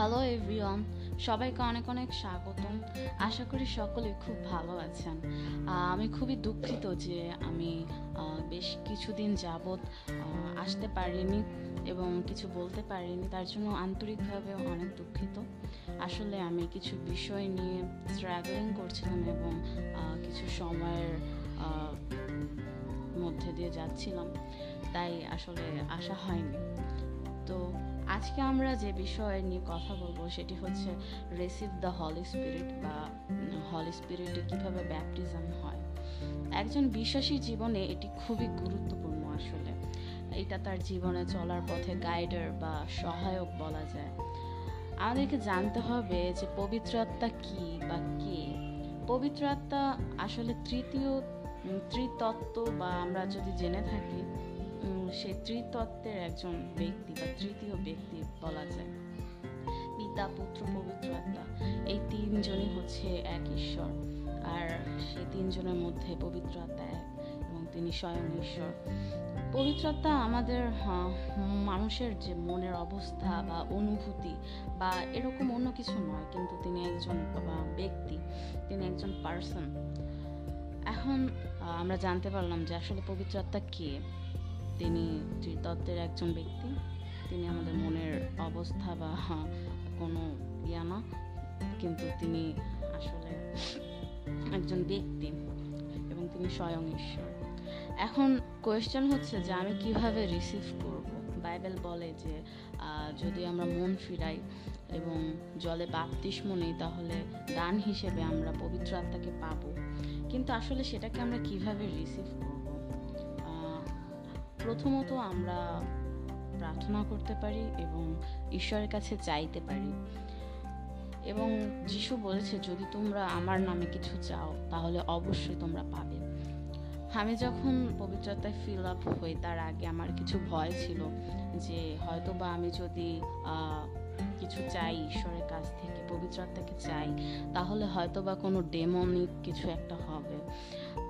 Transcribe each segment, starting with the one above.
Hello everyone সবাইকে অনেক অনেক স্বাগতম। আশা করি সকলে খুব ভালো আছেন। আমি খুবই দুঃখিত যে আমি বেশ কিছুদিন যাবৎ আসতে পারিনি এবং কিছু বলতে পারিনি। তার জন্য আন্তরিকভাবে অনেক দুঃখিত। আসলে আমি কিছু বিষয় নিয়ে স্ট্রাগলিং করছিলাম এবং কিছু সময়ের মধ্যে দিয়ে যাচ্ছিলাম। তাই আসলে আসা হয়নি। তো আজকে আমরা যে বিষয় নিয়ে কথা বলব সেটি হচ্ছে রিসিভ দ্য হলি স্পিরিট বা হলি স্পিরিটে কীভাবে ব্যাপটিজম হয়। একজন বিশ্বাসী জীবনে এটি খুবই গুরুত্বপূর্ণ আসলে। এটা তার জীবনে চলার পথে গাইডার বা সহায়ক বলা যায়। আমাদেরকে জানতে হবে যে পবিত্র আত্মা কি বা কে? পবিত্র আত্মা আসলে তৃতীয় ত্রিতত্ত্ব বা আমরা যদি জেনে থাকি সে ত্রিতত্ত্বের একজন ব্যক্তি বা তৃতীয় ব্যক্তি বলা যায়। পিতা, পুত্র, পবিত্র আত্মা, এই তিনজনই হচ্ছে এক ঈশ্বর। আর সেই তিনজনের মধ্যে পবিত্র আত্মা এক এবং তিনি স্বয়ং ঈশ্বর। পবিত্র আত্মা আমাদের মানুষের যে মনের অবস্থা বা অনুভূতি বা এরকম অন্য কিছু নয়, কিন্তু তিনি একজন ব্যক্তি, তিনি একজন পার্সন এখন আমরা জানতে পারলাম যে আসলে পবিত্র আত্মা কে? তিনি ত্রিতত্ত্বের একজন ব্যক্তি। তিনি আমাদের মনের অবস্থা বা কোনো ইয়া না, কিন্তু তিনি আসলে একজন ব্যক্তি এবং তিনি স্বয়ং ঈশ্বর। এখন কোয়েশ্চেন হচ্ছে যে আমি কীভাবে রিসিভ করব? বাইবেল বলে যে যদি আমরা মন ফিরাই এবং জলে বাপতিস্ম নেই, তাহলে দান হিসেবে আমরা পবিত্র আত্মাকে পাবো। কিন্তু আসলে সেটাকে আমরা কীভাবে রিসিভ করব? প্রথমত আমরা প্রার্থনা করতে পারি এবং ঈশ্বরের কাছে চাইতে পারি। এবং যিশু বলেছে, যদি তোমরা আমার নামে কিছু চাও, তাহলে অবশ্যই তোমরা পাবে। আমি যখন পবিত্রতায় ফিল আপ হই, তার আগে আমার কিছু ভয় ছিল যে হয়তো বা আমি যদি কিছু চাই ঈশ্বরের কাছ থেকে পবিত্র আত্মাকে চাই, তাহলে হয়তো বা কোনো ডেমনিক কিছু একটা হবে।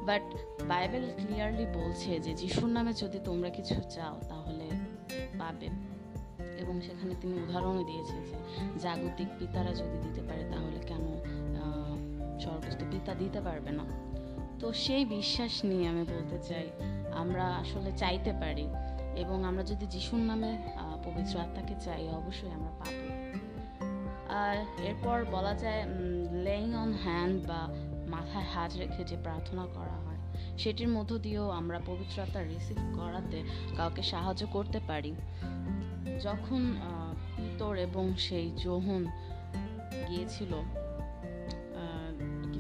বাট বাইবেল ক্লিয়ারলি বলছে যে যিশুর নামে যদি তোমরা কিছু চাও, তাহলে পাবে। এবং সেখানে তিনি উদাহরণও দিয়েছে যে জাগতিক পিতারা যদি দিতে পারে, তাহলে কেন স্বর্গস্থ পিতা দিতে পারবে না? তো সেই বিশ্বাস নিয়ে আমি বলতে চাই, আমরা আসলে চাইতে পারি। এবং আমরা যদি যিশুর নামে পবিত্র আত্মাকে চাই, অবশ্যই আমরা পাবো। এরপর বলা যায় লেইং অন হ্যান্ড বা মাথায় হাত রেখে যে প্রার্থনা করা হয়, সেটির মধ্য দিয়েও আমরা পবিত্রতা রিসিভ করাতে কাউকে সাহায্য করতে পারি। যখন তোর এবং সেই যৌহন গিয়েছিল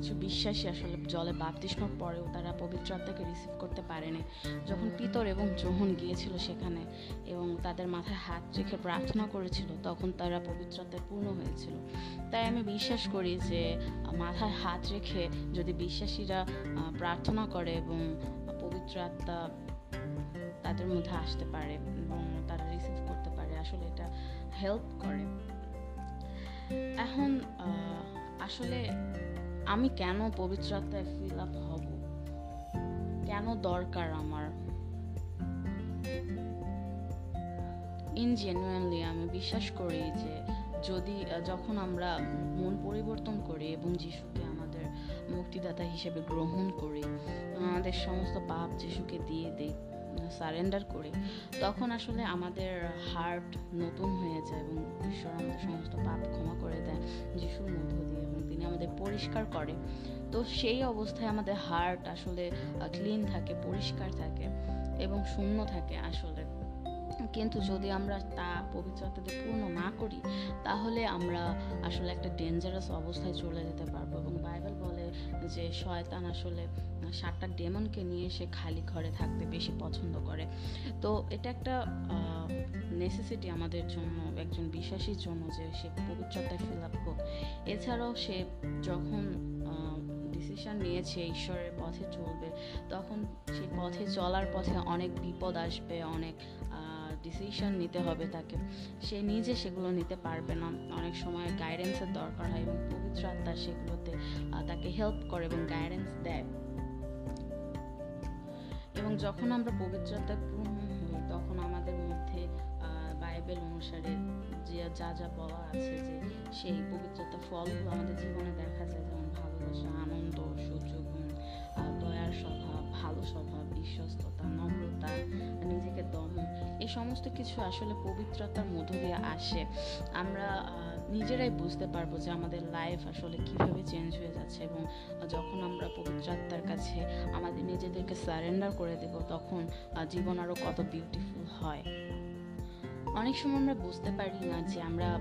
কিছু বিশ্বাসী আসলে জলে বাপতিস্মার পরেও তারা পবিত্র আত্মাকে রিসিভ করতে পারেনি। যখন পিতর এবং যোহন গিয়েছিল সেখানে এবং তাদের মাথায় হাত রেখে প্রার্থনা করেছিল, তখন তারা পবিত্র আত্মায় পূর্ণ হয়েছিল। তাই আমি বিশ্বাস করি যে, মাথায় হাত রেখে যদি বিশ্বাসীরা প্রার্থনা করে এবং পবিত্র আত্মা তাদের মধ্যে আসতে পারে এবং তারা রিসিভ করতে পারে, আসলে এটা হেল্প করে। এখন আসলে আমি কেন পবিত্র আত্মায় ফিল আপ হব? কেন দরকার আমার? ইন জেনুইনলি আমি বিশ্বাস করি যে যদি যখন আমরা মন পরিবর্তন করি এবং যিশুকে আমাদের মুক্তিদাতা হিসেবে গ্রহণ করি, আমাদের সমস্ত পাপ যিশুকে দিয়ে দিই সারেন্ডার করি, তখন আসলে আমাদের হার্ট নতুন হয়ে যায় এবং ঈশ্বর আমাদের সমস্ত পাপ ক্ষমা করে দেয় যিশুর মধ্য দিয়ে। তিনি আমাদের পরিষ্কার করে। তো সেই অবস্থায় আমাদের হার্ট আসলে ক্লিন থাকে, পরিষ্কার থাকে এবং শূন্য থাকে আসলে। কিন্তু যদি আমরা তা পবিত্রতাতে পূর্ণ না করি, তাহলে আমরা আসলে একটা ডেঞ্জারাস অবস্থায় চলে যেতে পারব এবং বাইবেল বলে যে শয়তান আসলে সাতটা ডেমনকে নিয়ে সে খালি ঘরে থাকতে বেশি পছন্দ করে। তো এটা একটা নেসেসিটি আমাদের জন্য, একজন বিশ্বাসীর জন্য যে সে পবিত্রতায় ফিল আপ হোক। এছাড়াও সে যখন ডিসিশন নিয়েছে ঈশ্বরের পথে চলবে, তখন সেই পথে চলার পথে অনেক বিপদ আসবে, অনেক ডিসিশন নিতে হবে তাকে। সে নিজে সেগুলো নিতে পারবে না। অনেক সময় গাইডেন্সের দরকার হয় এবং পবিত্র আত্মা সেগুলোতে তাকে হেল্প করে এবং গাইডেন্স দেয়। এবং যখন আমরা পবিত্রতায় পূর্ণ হই তখন আমাদের মধ্যে বাইবেল অনুসারে যে যা যা বলা আছে যে সেই পবিত্রতার ফলগুলো আমাদের জীবনে দেখা যায়। যেমন ভালোবাসা আনন্দ আহ, দয়ার স্বভাব, ভালো স্বভাব, বিশ্বস্ততা, নম্রতা, নিজেকে দমন এই সমস্ত কিছু আসলে পবিত্রতার মধ্য দিয়ে আসে। আমরা নিজেরাই বুঝতে পারব যে আমাদের লাইফ আসলে কীভাবে চেঞ্জ হয়ে যাচ্ছে এবং যখন আমরা পবিত্র আত্মার কাছে আমাদের নিজেদেরকে সারেন্ডার করে দেব, তখন জীবন আরও কত বিউটিফুল হয়। অনেক সময় আমরা বুঝতে পারি না যে আমরা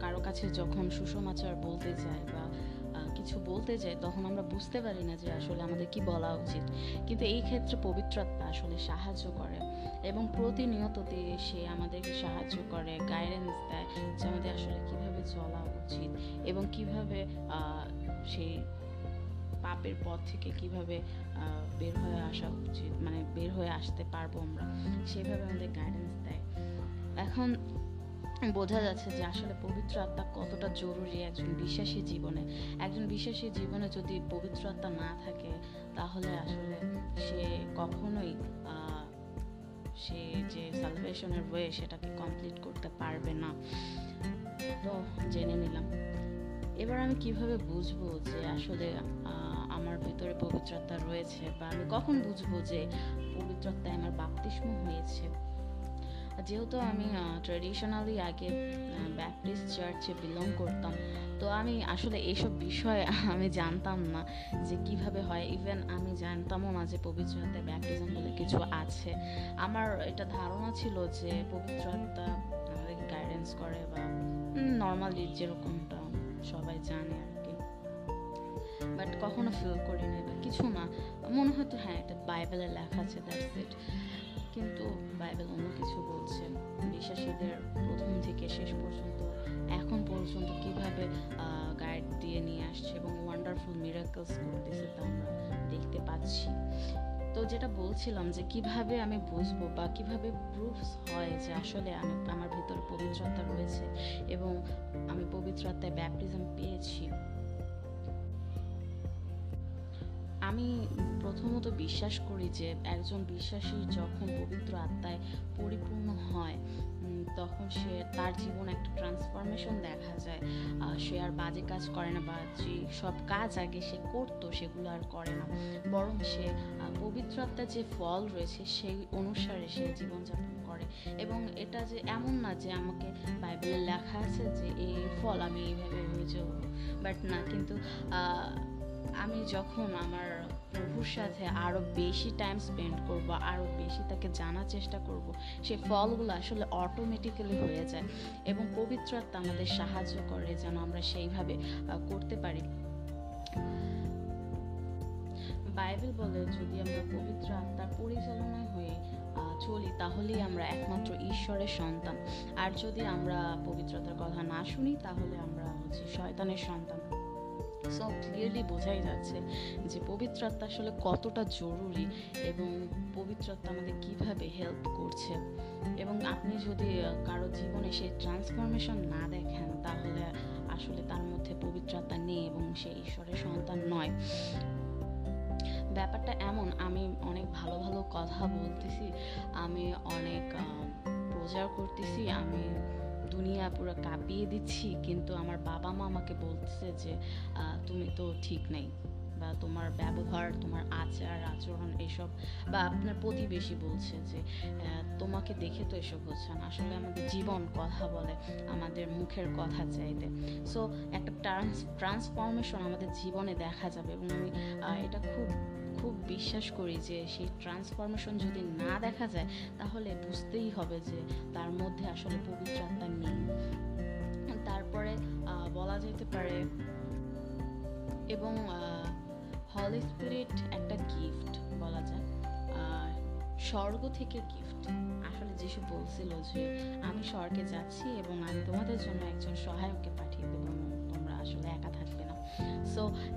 কারও কাছে যখন সুষমাচার বলতে যাই বা কিছু বলতে যাই, তখন আমরা বুঝতে পারি না যে আসলে আমাদের কি বলা উচিত। কিন্তু এই ক্ষেত্রে পবিত্র আত্মা আসলে সাহায্য করে এবং প্রতিনিয়ততে সে আমাদেরকে সাহায্য করে গাইডেন্স দেয় যে আমাদের আসলে কীভাবে চলা উচিত এবং কীভাবে সেই পাপের পথ থেকে কীভাবে বের হয়ে আসা উচিত মানে বের হয়ে আসতে পারব আমরা। সেভাবে আমাদের গাইডেন্স দেয়। এখন বোঝা যাচ্ছে যে আসলে পবিত্র আত্মা কতটা জরুরি একজন বিশ্বাসী জীবনে। একজন বিশ্বাসী জীবনে যদি পবিত্র আত্মা না থাকে, তাহলে আসলে সে কখনোই সে যে সালভেশনের ওয়ে সেটাকে কমপ্লিট করতে পারবে না। তো জেনে নিলাম। এবার আমি কীভাবে বুঝব যে আসলে আমার ভিতরে পবিত্রতা রয়েছে বা আমি কখন বুঝব যে পবিত্রতায় আমার বাপতিস্ম হয়েছে? যেহেতু আমি ট্রেডিশনালি আগে ব্যাপটিস্ট চার্চে বিলং করতাম, তো আমি আসলে এইসব বিষয়ে আমি জানতাম না যে কীভাবে হয়। ইভেন আমি জানতামও না যে পবিত্রতায় ব্যাপটিজম বলে কিছু আছে। আমার এটা ধারণা ছিল যে পবিত্রতা আমাদেরকে গাইডেন্স করে বা নর্মালি যেরকমটা সবাই জানে আর কি। বাট কখনো ফিল করি না বা কিছু না। মনে হতো হ্যাঁ এটা বাইবেলে লেখা আছে দ্যাটস ইট কিন্তু বাইবেল অন্য কিছু বলছে। বিশ্বাসীদের প্রথম থেকে শেষ পর্যন্ত, এখন পর্যন্ত কীভাবে গাইড দিয়ে নিয়ে আসছে এবং ওয়ান্ডারফুল মিরাকলস করতেছে তা আমরা দেখতে পাচ্ছি। তো যেটা বলছিলাম যে কীভাবে আমি বুঝব বা কীভাবে প্রুফস হয় যে আসলে আমি, আমার ভিতরে পবিত্রতা রয়েছে এবং আমি পবিত্রতায় ব্যাপটিজম পেয়েছি। আমি প্রথমত বিশ্বাস করি যে একজন বিশ্বাসী যখন পবিত্র আত্মায় পরিপূর্ণ হয় তখন সে তার জীবনে একটা ট্রান্সফরমেশন দেখা যায়। সে আর বাজে কাজ করে না বা যে সব কাজ আগে সে করতো সেগুলো আর করে না। বরং সে পবিত্র আত্মার যে ফল রয়েছে সেই অনুসারে সে জীবনযাপন করে। এবং এটা যে এমন না যে আমাকে বাইবেলে লেখা আছে যে এই ফল আমি এইভাবে চলবো বাট না, কিন্তু আমি যখন আমার প্রভুর সাথে আরও বেশি টাইম স্পেন্ড করব আরও বেশি তাকে জানার চেষ্টা করব সেই ফলগুলো আসলে অটোমেটিক্যালি হয়ে যায় এবং পবিত্র আত্মা আমাদের সাহায্য করে যেন আমরা সেইভাবে করতে পারি। বাইবেল বলে যদি আমরা পবিত্র আত্মার পরিচালনায় হয়ে চলি, তাহলেই আমরা একমাত্র ঈশ্বরের সন্তান। আর যদি আমরা পবিত্রতার কথা না শুনি, তাহলে আমরা হচ্ছে শয়তানের সন্তান। সো ক্লিয়ারলি বোঝাই যাচ্ছে যে পবিত্রতা আসলে কতটা জরুরি এবং পবিত্রতা আমাদের কীভাবে হেল্প করছে। এবং আপনি যদি কারও জীবনে সেই ট্রান্সফরমেশন না দেখেন, তাহলে আসলে তার মধ্যে পবিত্রতা নেই এবং সে ঈশ্বরের সন্তান নয়। ব্যাপারটা এমন, আমি অনেক ভালো ভালো কথা বলতেছি, আমি অনেক প্রচার করতেছি, আমি দুনিয়া পুরো কাঁপিয়ে দিচ্ছি, কিন্তু আমার বাবা মা আমাকে বলছে যে তুমি তো ঠিক নেই বা তোমার ব্যবহার, তোমার আচার, আচরণ এসব বা আপনার প্রতিবেশী বলছে যে তোমাকে দেখে তো এসব হচ্ছে না। আসলে আমাদের জীবন কথা বলে, আমাদের মুখের কথা চাইতে। সো একটা ট্রান্স ট্রান্সফরমেশন আমাদের জীবনে দেখা যাবে এবং আমি এটা খুব খুব বিশ্বাস করি যে সেই ট্রান্সফরমেশন যদি না দেখা যায়, তাহলে বুঝতেই হবে যে তার মধ্যে আসলে পবিত্রতা নেই। তারপরে বলা যেতে পারে এবং হলি স্পিরিট একটা গিফট বলা যায়। স্বর্গ থেকে গিফট আসলে যিশু বলছিল যে, আমি স্বর্গে যাচ্ছি এবং আমি তোমাদের জন্য একজন সহায়ককে পাঠিয়ে দেবো তোমরা আসলে একা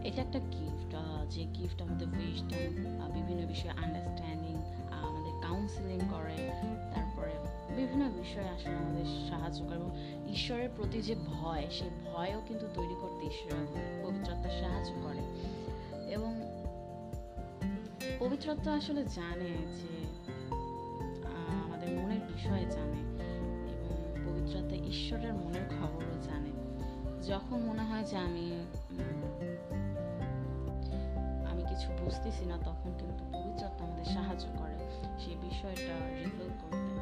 এটা একটা গিফট যে গিফট আমাদের উইজডম বিভিন্ন বিষয়ে আন্ডারস্ট্যান্ডিং আমাদের কাউন্সিলিং করে, তারপরে বিভিন্ন বিষয়ে আসলে আমাদের সাহায্য করে এবং ঈশ্বরের প্রতি যে ভয়, সেই ভয়ও কিন্তু তৈরি করতে ঈশ্বর পবিত্রতা সাহায্য করে। এবং পবিত্রতা আসলে জানে যে আমাদের মনের বিষয়ে জানে এবং পবিত্রতা ঈশ্বরের মনের খবরও জানে। যখন মনে হয় যে আমি বুঝতেছি না তখন কিন্তু পবিত্রতা আমাদের সাহায্য করে সেই বিষয়টা রিভিল করতে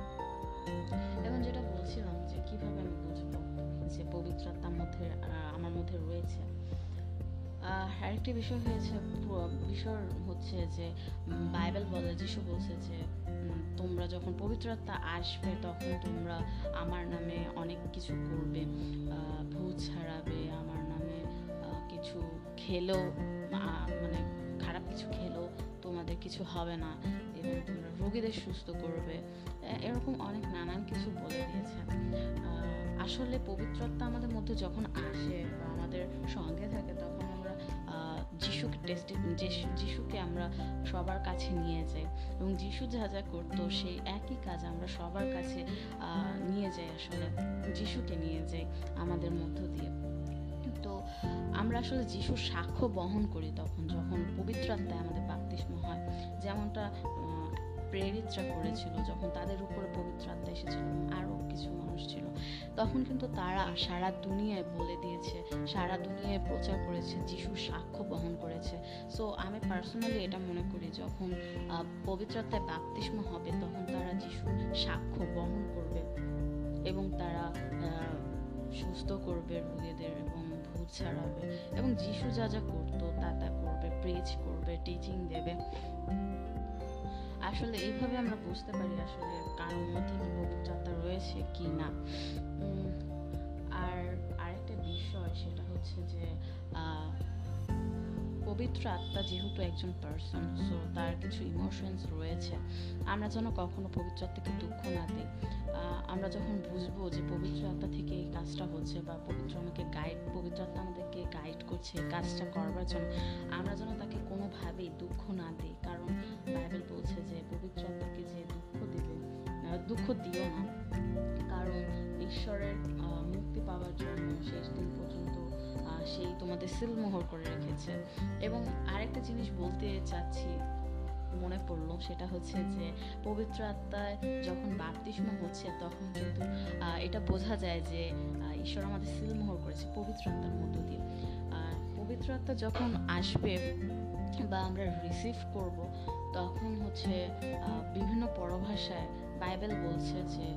এবং যেটা বলছিলাম যে কীভাবে আমি বুঝব যে পবিত্রতার মধ্যে আমার মধ্যে রয়েছে। আরেকটি বিষয় হয়েছে বিষয় হচ্ছে যে বাইবেল বলে, যিশু বলছে যে তোমরা যখন পবিত্রতা আসবে তখন তোমরা আমার নামে অনেক কিছু করবে ভূত ছাড়াবে, আমার নামে কিছু খেলেও মানে খারাপ কিছু খেলেও তোমাদের কিছু হবে না এবং তোমরা রোগীদের সুস্থ করবে। এরকম অনেক নানান কিছু বলে দিয়েছে। আসলে পবিত্রতা আমাদের মধ্যে যখন আসে বা আমাদের সঙ্গে থাকে, তখন আমরা যিশুকে টেস্টি যিশুকে আমরা সবার কাছে নিয়ে যাই। এবং যিশু যা যা করতো, সেই একই কাজ আমরা সবার কাছে নিয়ে যাই আসলে, যিশুকে নিয়ে যাই আমাদের মধ্য দিয়ে। তো আমরা আসলে যিশুর সাক্ষ্য বহন করি তখন, যখন পবিত্র আত্মায় আমাদের বাপ্তিস্ম হয়। যেমনটা প্রেরিতরা করেছিল, যখন তাদের উপরে পবিত্র আত্মা এসেছিল, আরও কিছু মানুষ ছিল, তখন কিন্তু তারা সারা দুনিয়ায় বলে দিয়েছে, সারা দুনিয়ায় প্রচার করেছে, যিশুর সাক্ষ্য বহন করেছে। সো আমি পার্সোনালি এটা মনে করি, যখন পবিত্রতায় বাপ্তিস্ম হবে, তখন তারা যিশুর সাক্ষ্য বহন করবে এবং তারা সুস্থ করবে রোগীদের এবং ভূত ছাড়াবে এবং যিশু যা যা করতো তা তা করবে প্রেজ করবে টিচিং দেবে। আসলে এইভাবে আমরা বুঝতে পারি আসলে কারোর মধ্যে কি পবিত্রতা রয়েছে কি না। আর আরেকটা বিষয় সেটা হচ্ছে যে পবিত্র আত্মা যেহেতু একজন পার্সন সো তার কিছু ইমোশনস রয়েছে। আমরা যেন কখনো পবিত্র আত্মাকে দুঃখ না দিই। আমরা যখন বুঝব যে পবিত্র আত্মা থেকে এই কাজটা হচ্ছে বা পবিত্র আমাকে গাইড পবিত্র আত্মা আমাদেরকে গাইড করছে কাজটা করবার জন্য, আমরা যেন তাকে কোনোভাবেই দুঃখ না দিই। কারণ বাইবেল বলছে যে পবিত্র আত্মাকে যে দুঃখ দিবে দুঃখ দিও না। কারণ ঈশ্বরের মুক্তি পাওয়ার জন্য শেষ দিন পর্যন্ত সেই তোমাদের সিলমোহর করে রেখেছে। এবং আরেকটা জিনিস বলতে চাচ্ছি মনে পড়ল সেটা হচ্ছে যে পবিত্র আত্মায় যখন বাপতিস্ম হচ্ছে তখন কিন্তু এটা বোঝা যায় যে ঈশ্বর আমাদের সিলমোহর করেছে পবিত্র আত্মার মধ্য দিয়ে। আর পবিত্র আত্মা যখন আসবে বা আমরা রিসিভ করব, তখন হচ্ছে বিভিন্ন পরভাষায় বাইবেল বলছে যে,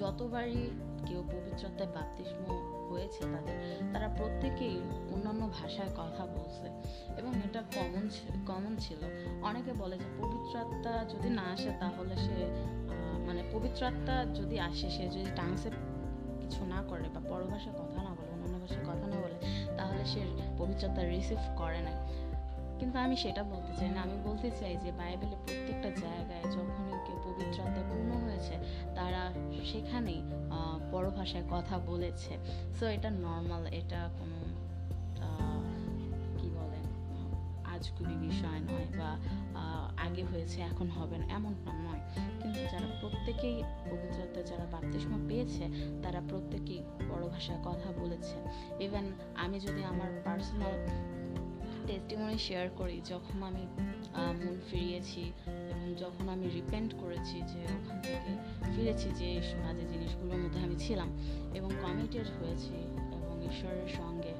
যতবারই কেউ পবিত্রতায় বাপতিস্ম হয়েছে তাদের, তারা প্রত্যেকেই অন্যান্য ভাষায় কথা বলছে এবং এটা কমন কমন ছিল। অনেকে বলে যে পবিত্র আত্মা যদি না আসে তাহলে সে মানে পবিত্র আত্মা যদি আসে, সে যদি টাংসে কিছু না করে বা পরভাষায় কথা না বলে, অন্যান্য ভাষায় কথা না বলে, তাহলে সে পবিত্রতা রিসিভ করে না। কিন্তু আমি সেটা বলতে চাই না। আমি বলতে চাই যে বাইবেলে প্রত্যেকটা জায়গায় যখনই কেউ পবিত্র আত্মায় পূর্ণ হয়েছে, তারা সেখানেই বড় ভাষায় কথা বলেছে। সো এটা নর্মাল এটা কোনো কি বলে, আজগুবি বিষয় নয় বা আগে হয়েছে, এখন হবে না, এমনটা নয়। কিন্তু যারা প্রত্যেকেই পবিত্রতা যারা বাপ্তিস্ম পেয়েছে, তারা প্রত্যেকেই বড় ভাষায় কথা বলেছে। ইভেন আমি যদি আমার পার্সোনাল টেস্টিমনি শেয়ার করি, যখন আমি মন ফিরিয়েছি যখন আমি রিপেন্ট করেছি যে ওখান থেকে ফিরেছি যে বাজে জিনিসগুলোর মধ্যে আমি ছিলাম এবং কমিটেড হয়েছি এবং ঈশ্বরের সঙ্গে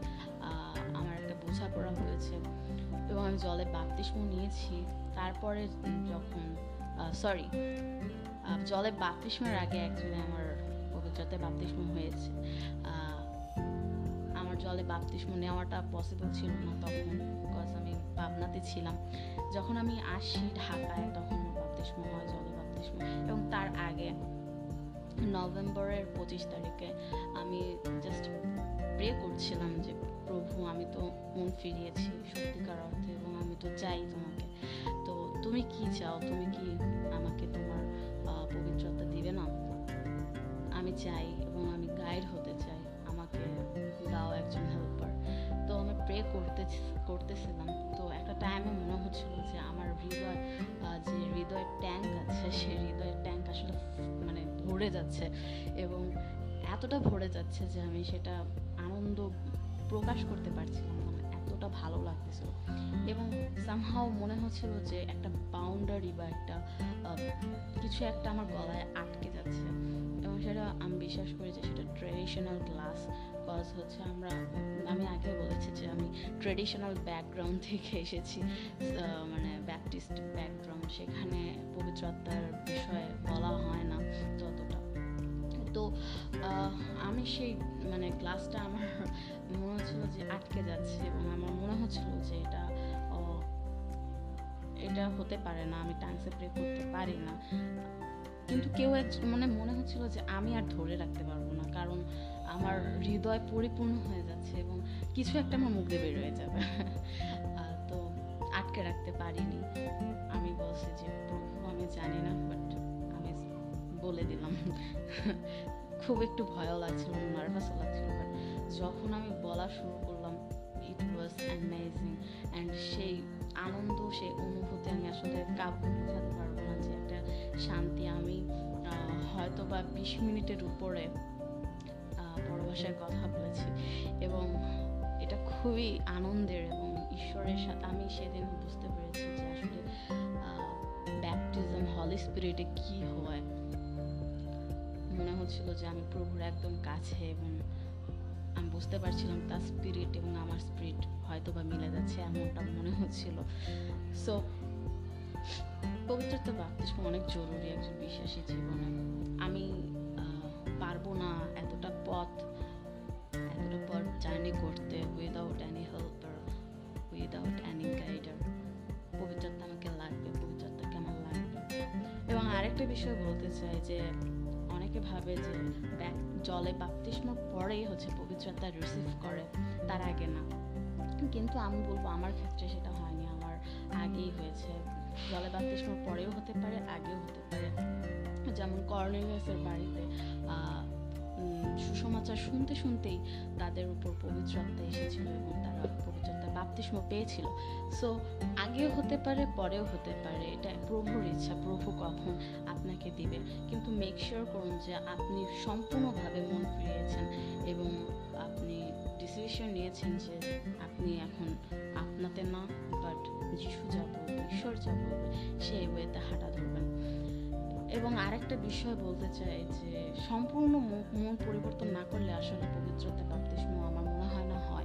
আমার একটা বোঝাপড়া হয়েছে এবং আমি জলে বাপতিস্ম নিয়েছি। তারপরে যখন সরি জলে বাপতিস্মের আগে অ্যাকচুয়ালি আমার পবিত্রতে বাপতিস্ম হয়েছে। আমার জলে বাপতিস্ম নেওয়াটা পসিবল ছিল না তখন বিকজ আমি পাবনাতে ছিলাম। যখন আমি আসি ঢাকায়, তখন বাপতিস্ম হয়, জলে বাপতিস্ম। এবং তার আগে নভেম্বরের পঁচিশ তারিখে আমি জাস্ট প্রে করছিলাম যে, প্রভু, আমি তো মন ফিরিয়েছি সত্যিকার অর্থে এবং আমি তো চাই তোমাকে। তো তুমি কি চাও? তুমি কি আমাকে তোমার পবিত্রতা দিবে না? আমি চাই এবং আমি গাইড হতে চাই। আমাকে দাও একজন আমি প্রে করতে করতেছিলাম। তো একটা টাইমে মনে হচ্ছিল যে আমার হৃদয় যে হৃদয়ের ট্যাঙ্ক আছে সেই হৃদয়ের ট্যাঙ্ক আসলে মানে ভরে যাচ্ছে এবং এতটা ভরে যাচ্ছে যে আমি সেটা আনন্দ প্রকাশ করতে পারছিলাম না, এতটা ভালো লাগতেছিল। এবং সামহাও মনে হচ্ছিল যে একটা বাউন্ডারি বা একটা কিছু একটা আমার গলায় আটকে যাচ্ছে। এবং আমি বিশ্বাস করি যে সেটা ট্রেডিশনাল ক্লাস কজ হচ্ছে আমরা, আমি আগে বলেছি যে আমি ট্রেডিশনাল ব্যাকগ্রাউন্ড থেকে এসেছি মানে ব্যাপটিস্ট ব্যাকগ্রাউন্ড সেখানে পবিত্র আত্মার বিষয়ে বলা হয় না ততটা। তো আমি সেই মানে ক্লাসটা আমার মনে হচ্ছিল যে আটকে যাচ্ছে এবং আমার মনে হচ্ছিল যে এটা এটা হতে পারে না, আমি টাংসে প্রে করতে পারি না। কিন্তু কেউ মানে মনে হচ্ছিল যে আমি আর ধরে রাখতে পারব না, কারণ আমার হৃদয় পরিপূর্ণ হয়ে যাচ্ছে এবং কিছু একটা আমার মুখ দিয়ে বের হয়ে যাবে তো আটকে রাখতে পারিনি। আমি বলছি যে, প্রভু, আমি জানি না বাট আমি বলে দিলাম। খুব একটু ভয়ও লাগছিল নার্ভাসও লাগছিল বাট যখন আমি বলা শুরু করলাম ইট ওয়াজ অ্যামেজিং অ্যান্ড সেই আনন্দ, সেই অনুভূতি আমি আসলে কাব্য বোঝাতে পারব না যে একটা শান্তি আমি হয়তো বা বিশ মিনিটের উপরে আহ, পরভাষায় কথা বলেছি। এবং এটা খুবই আনন্দের এবং ঈশ্বরের সাথে আমি সেদিন বুঝতে পেরেছি যে আসলে ব্যাপটিজম হলি স্পিরিটে কি হয়। মনে হচ্ছিল যে আমি প্রভুর একদম কাছে এবং আমি বুঝতে পারছিলাম তার স্পিরিট এবং আমার স্পিরিট হয়তো বা মিলে যাচ্ছে এমনটা মনে হচ্ছিল। সো পবিত্রতা বাপতিস্ম অনেক জরুরি একজন বিশ্বাসী জীবনে। আমি পারব না এতটা পথ এতটা পথ জার্নি করতে without any helper without any guider পবিত্রতা আমাকে লাগবে পবিত্রতাকে কেমন লাগবে? এবং আরেকটা বিষয় বলতে চাই যে, অনেকে ভাবে যে, ব্যাক- জলে বাপতিস্মর পরেই হচ্ছে পবিত্রতা রিসিভ করে, তার আগে না। কিন্তু আমি বলব, আমার ক্ষেত্রে সেটা হয়নি, আমার আগেই হয়েছে। জলে বাপতিস্মর পরেও হতে পারে, আগেও হতে পারে। যেমন কর্নেলিয়াসের বাড়িতে সুসমাচার শুনতে শুনতেই তাদের উপর পবিত্র আত্মা এসেছিল এবং তারা পবিত্র আত্মার বাপতিস্ম পেয়েছিল। সো আগেও হতে পারে, পরেও হতে পারে, এটা প্রভুর ইচ্ছা, প্রভু কখন আপনাকে দিবে। কিন্তু মেক শিওর করুন যে আপনি সম্পূর্ণভাবে মন ফিরিয়েছেন এবং আপনি ডিসিশন নিয়েছেন যে আপনি এখন আপনাতে না বাট যিশু যা বলবে ঈশ্বর যা করবে সেই ওয়েতে হাঁটা ধরবেন এবং আরেকটা বিষয় বলতে চাই যে, সম্পূর্ণ মন- পরিবর্তন না করলে আসলে পবিত্রতা বাপতিস্ম আমার মনে হয় না হয়।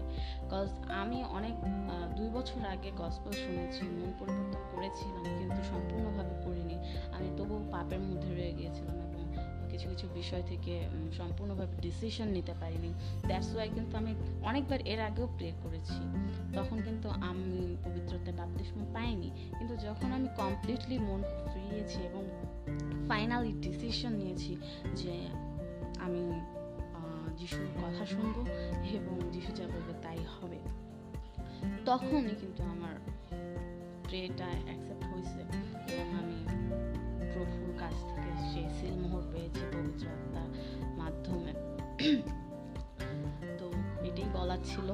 কজ আমি অনেক দুই বছর আগে গসপেল শুনেছি, মন পরিবর্তন করেছিলাম, কিন্তু সম্পূর্ণভাবে করিনি। আমি তবুও পাপের মধ্যে রয়ে গিয়েছিলাম কিছু কিছু বিষয় থেকে সম্পূর্ণভাবে ডিসিশন নিতে পারিনি। দ্যাটস ওয়াই কিন্তু আমি অনেকবার এর আগেও প্রে করেছি। তখন কিন্তু আমি পবিত্রতা বাপতিস্ম পাইনি। কিন্তু যখন আমি কমপ্লিটলি মন ফিরিয়েছি এবং ফাইনালি ডিসিশন নিয়েছি যে আমি যিশুর কথা শুনব এবং যিশু যা বলবে তাই হবে। তখনই কিন্তু আমার প্রেটা অ্যাকসেপ্ট হয়েছে এবং আমি কাছ থেকে সেই সিলমোহর পেয়েছি পবিত্র আত্মার মাধ্যমে। তো এটাই বলার ছিল।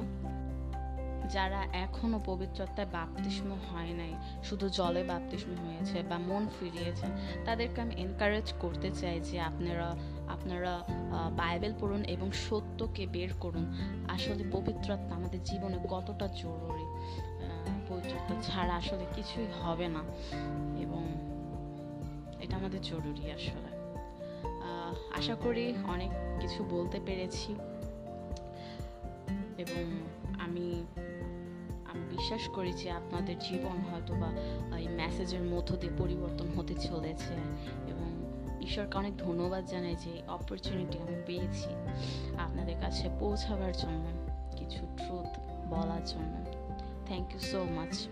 যারা এখনও পবিত্রতায় বাপতিস্ম হয় নাই, শুধু জলে বাপতিস্ম হয়েছে বা মন ফিরিয়েছে, তাদেরকে আমি এনকারেজ করতে চাই যে আপনারা আপনারা বাইবেল পড়ুন এবং সত্যকে বের করুন। আসলে পবিত্রতা আমাদের জীবনে কতটা জরুরি? পবিত্রতা ছাড়া আসলে কিছুই হবে না। এবং এটা আমাদের জরুরি আসলে। আশা করি অনেক কিছু বলতে পেরেছি। এবং আমি আমি বিশ্বাস করি যে আপনাদের জীবন হয়তো বা এই মেসেজের মধ্য দিয়ে পরিবর্তন হতে চলেছে। এবং ঈশ্বরকে অনেক ধন্যবাদ জানাই যে অপরচুনিটি আমি পেয়েছি আপনাদের কাছে পৌঁছাবার জন্য, কিছু ট্রুথ বলার জন্য। Thank you so much